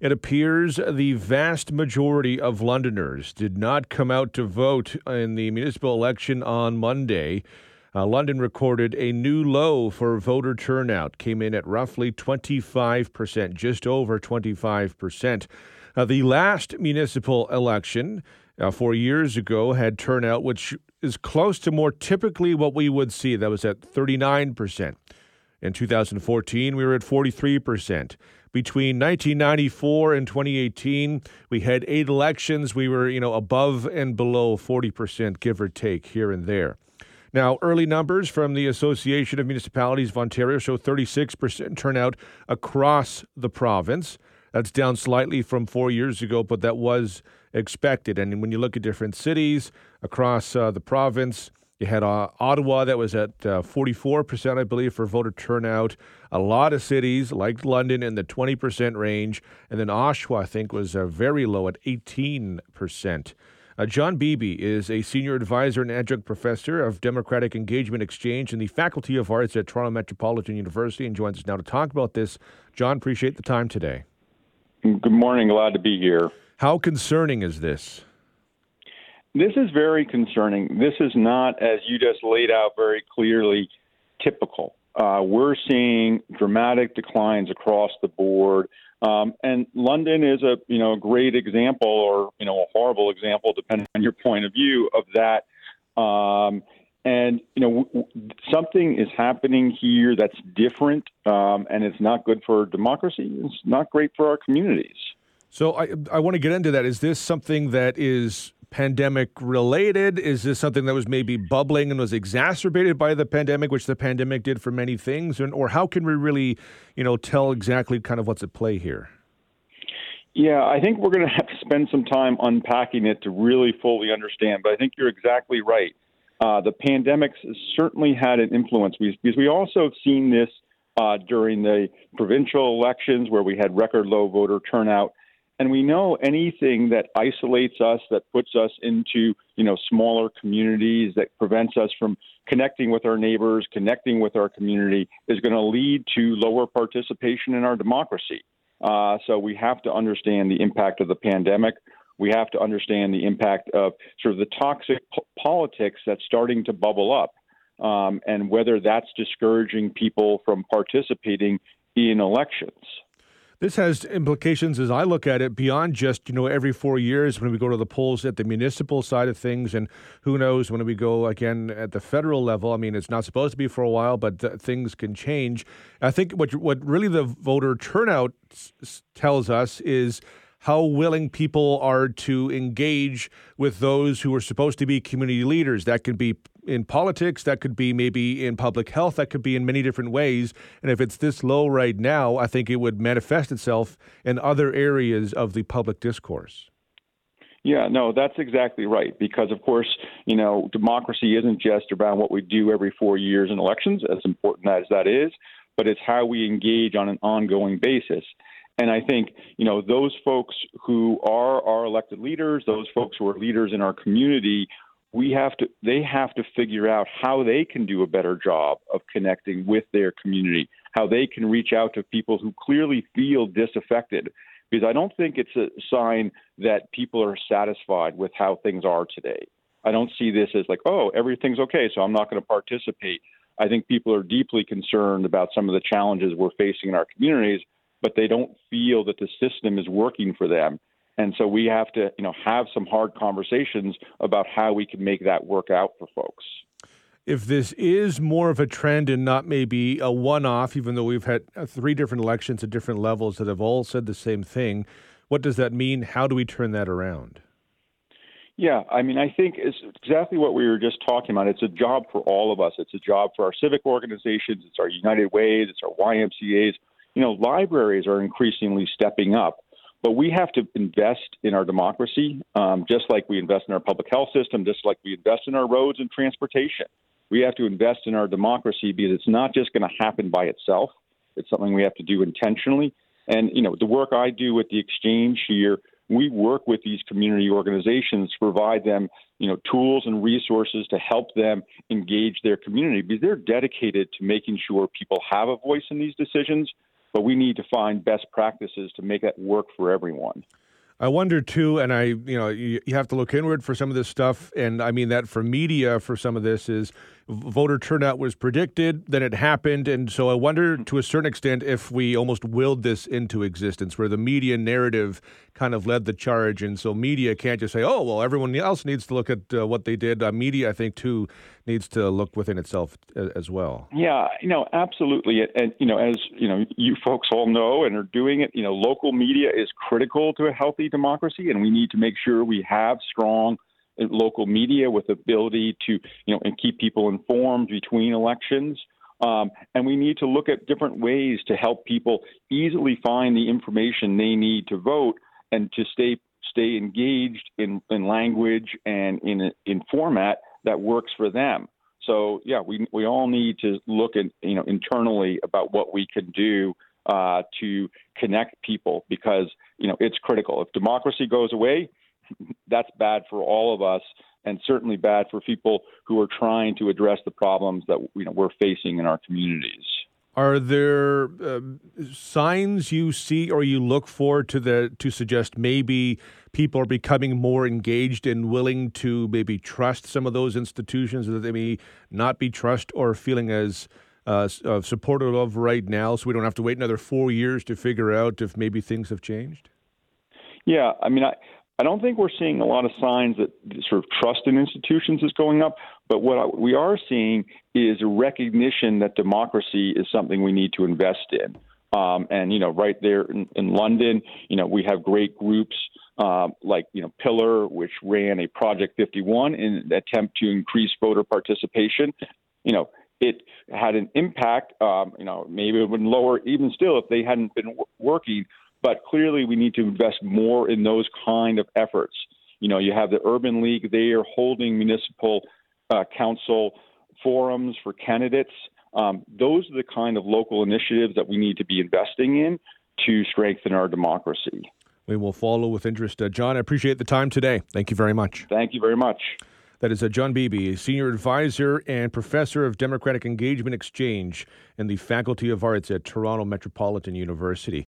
It appears the vast majority of Londoners did not come out to vote in the municipal election on Monday. Uh, London recorded a new low for voter turnout, came in at roughly 25%, just over 25%. Uh, the last municipal election uh, four years ago had turnout which is close to more typically what we would see. That was at 39%. In 2014, we were at 43%. Between 1994 and 2018, we had eight elections. We were, you know, above and below 40%, give or take, here and there. Now, early numbers from the Association of Municipalities of Ontario show 36% turnout across the province. That's down slightly from four years ago, but that was expected. And when you look at different cities across uh, the province, you had uh, Ottawa that was at uh, 44%, I believe, for voter turnout. A lot of cities like London in the 20% range. And then Oshawa, I think, was uh, very low at 18%. Uh, John Beebe is a senior advisor and adjunct professor of Democratic Engagement Exchange in the Faculty of Arts at Toronto Metropolitan University and joins us now to talk about this. John, appreciate the time today. Good morning. Glad to be here. How concerning is this? This is very concerning. This is not, as you just laid out very clearly, typical. Uh, we're seeing dramatic declines across the board. Um, and London is a you know a great example, or you know a horrible example, depending on your point of view of that. Um, and you know w- w- something is happening here that's different, um, and it's not good for democracy. It's not great for our communities. So I I want to get into that. Is this something that is pandemic related? Is this something that was maybe bubbling and was exacerbated by the pandemic, which the pandemic did for many things? And, or how can we really, you know, tell exactly kind of what's at play here? Yeah, I think we're going to have to spend some time unpacking it to really fully understand. But I think you're exactly right. Uh, the pandemic certainly had an influence because we also have seen this uh, during the provincial elections where we had record low voter turnout and we know anything that isolates us, that puts us into you know smaller communities, that prevents us from connecting with our neighbors, connecting with our community, is going to lead to lower participation in our democracy. Uh, so we have to understand the impact of the pandemic. We have to understand the impact of sort of the toxic politics that's starting to bubble up, um, and whether that's discouraging people from participating in elections. This has implications as I look at it beyond just, you know, every four years when we go to the polls at the municipal side of things. And who knows when we go again at the federal level. I mean, it's not supposed to be for a while, but th- things can change. I think what, what really the voter turnout s- tells us is how willing people are to engage with those who are supposed to be community leaders. That could be in politics, that could be maybe in public health, that could be in many different ways. And if it's this low right now, I think it would manifest itself in other areas of the public discourse. Yeah, no, that's exactly right. Because, of course, you know, democracy isn't just about what we do every four years in elections, as important as that is, but it's how we engage on an ongoing basis. And I think, you know, those folks who are our elected leaders, those folks who are leaders in our community, we have to they have to figure out how they can do a better job of connecting with their community, how they can reach out to people who clearly feel disaffected. Because I don't think it's a sign that people are satisfied with how things are today. I don't see this as like, oh, everything's okay, so I'm not going to participate. I think people are deeply concerned about some of the challenges we're facing in our communities but they don't feel that the system is working for them. And so we have to, you know, have some hard conversations about how we can make that work out for folks. If this is more of a trend and not maybe a one-off, even though we've had uh, three different elections at different levels that have all said the same thing, what does that mean? How do we turn that around? Yeah, I mean, I think it's exactly what we were just talking about. It's a job for all of us. It's a job for our civic organizations. It's our United Ways. It's our YMCA's you know, libraries are increasingly stepping up, but we have to invest in our democracy, um, just like we invest in our public health system, just like we invest in our roads and transportation. We have to invest in our democracy because it's not just going to happen by itself. It's something we have to do intentionally. And you know, the work I do with the exchange here, we work with these community organizations to provide them, you know, tools and resources to help them engage their community because they're dedicated to making sure people have a voice in these decisions, but we need to find best practices to make that work for everyone. I wonder too, and I, you know, you, you, have to look inward for some of this stuff, and I mean that for media for some of this is voter turnout was predicted, then it happened, and so I wonder to a certain extent if we almost willed this into existence, where the media narrative kind of led the charge, and so media can't just say, oh, well, everyone else needs to look at uh, what they did. Uh, media, I think, too, needs to look within itself uh, as well. Yeah, you know, absolutely, and you know, as you know, you folks all know and are doing it. You know, local media is critical to a healthy democracy, and we need to make sure we have strong local media with ability to you know and keep people informed between elections. Um, and we need to look at different ways to help people easily find the information they need to vote and to stay stay engaged in, in language and in in format that works for them. So yeah, we we all need to look at you know internally about what we can do uh, to connect people because you know it's critical. If democracy goes away, that's bad for all of us and certainly bad for people who are trying to address the problems that you know we're facing in our communities. Are there uh, signs you see or you look for to the to suggest maybe people are becoming more engaged and willing to maybe trust some of those institutions that they may not be trust or feeling as uh, uh, supportive of right now, so we don't have to wait another four years to figure out if maybe things have changed? Yeah, I mean, I, I don't think we're seeing a lot of signs that sort of trust in institutions is going up. But what we are seeing is a recognition that democracy is something we need to invest in. Um, and you know, right there in, in, London, you know, we have great groups um, like you know Pillar, which ran a Project 51 in an attempt to increase voter participation. You know, it had an impact. Um, you know, maybe it would lower even still if they hadn't been w- working. But clearly, we need to invest more in those kind of efforts. You know, you have the Urban League; they are holding municipal uh, council forums for candidates. Um, those are the kind of local initiatives that we need to be investing in to strengthen our democracy. We will follow with interest. Uh, John, I appreciate the time today. Thank you very much. Thank you very much. That is uh, John Beebe, Senior Advisor and Professor of Democratic Engagement Exchange in the Faculty of Arts at Toronto Metropolitan University.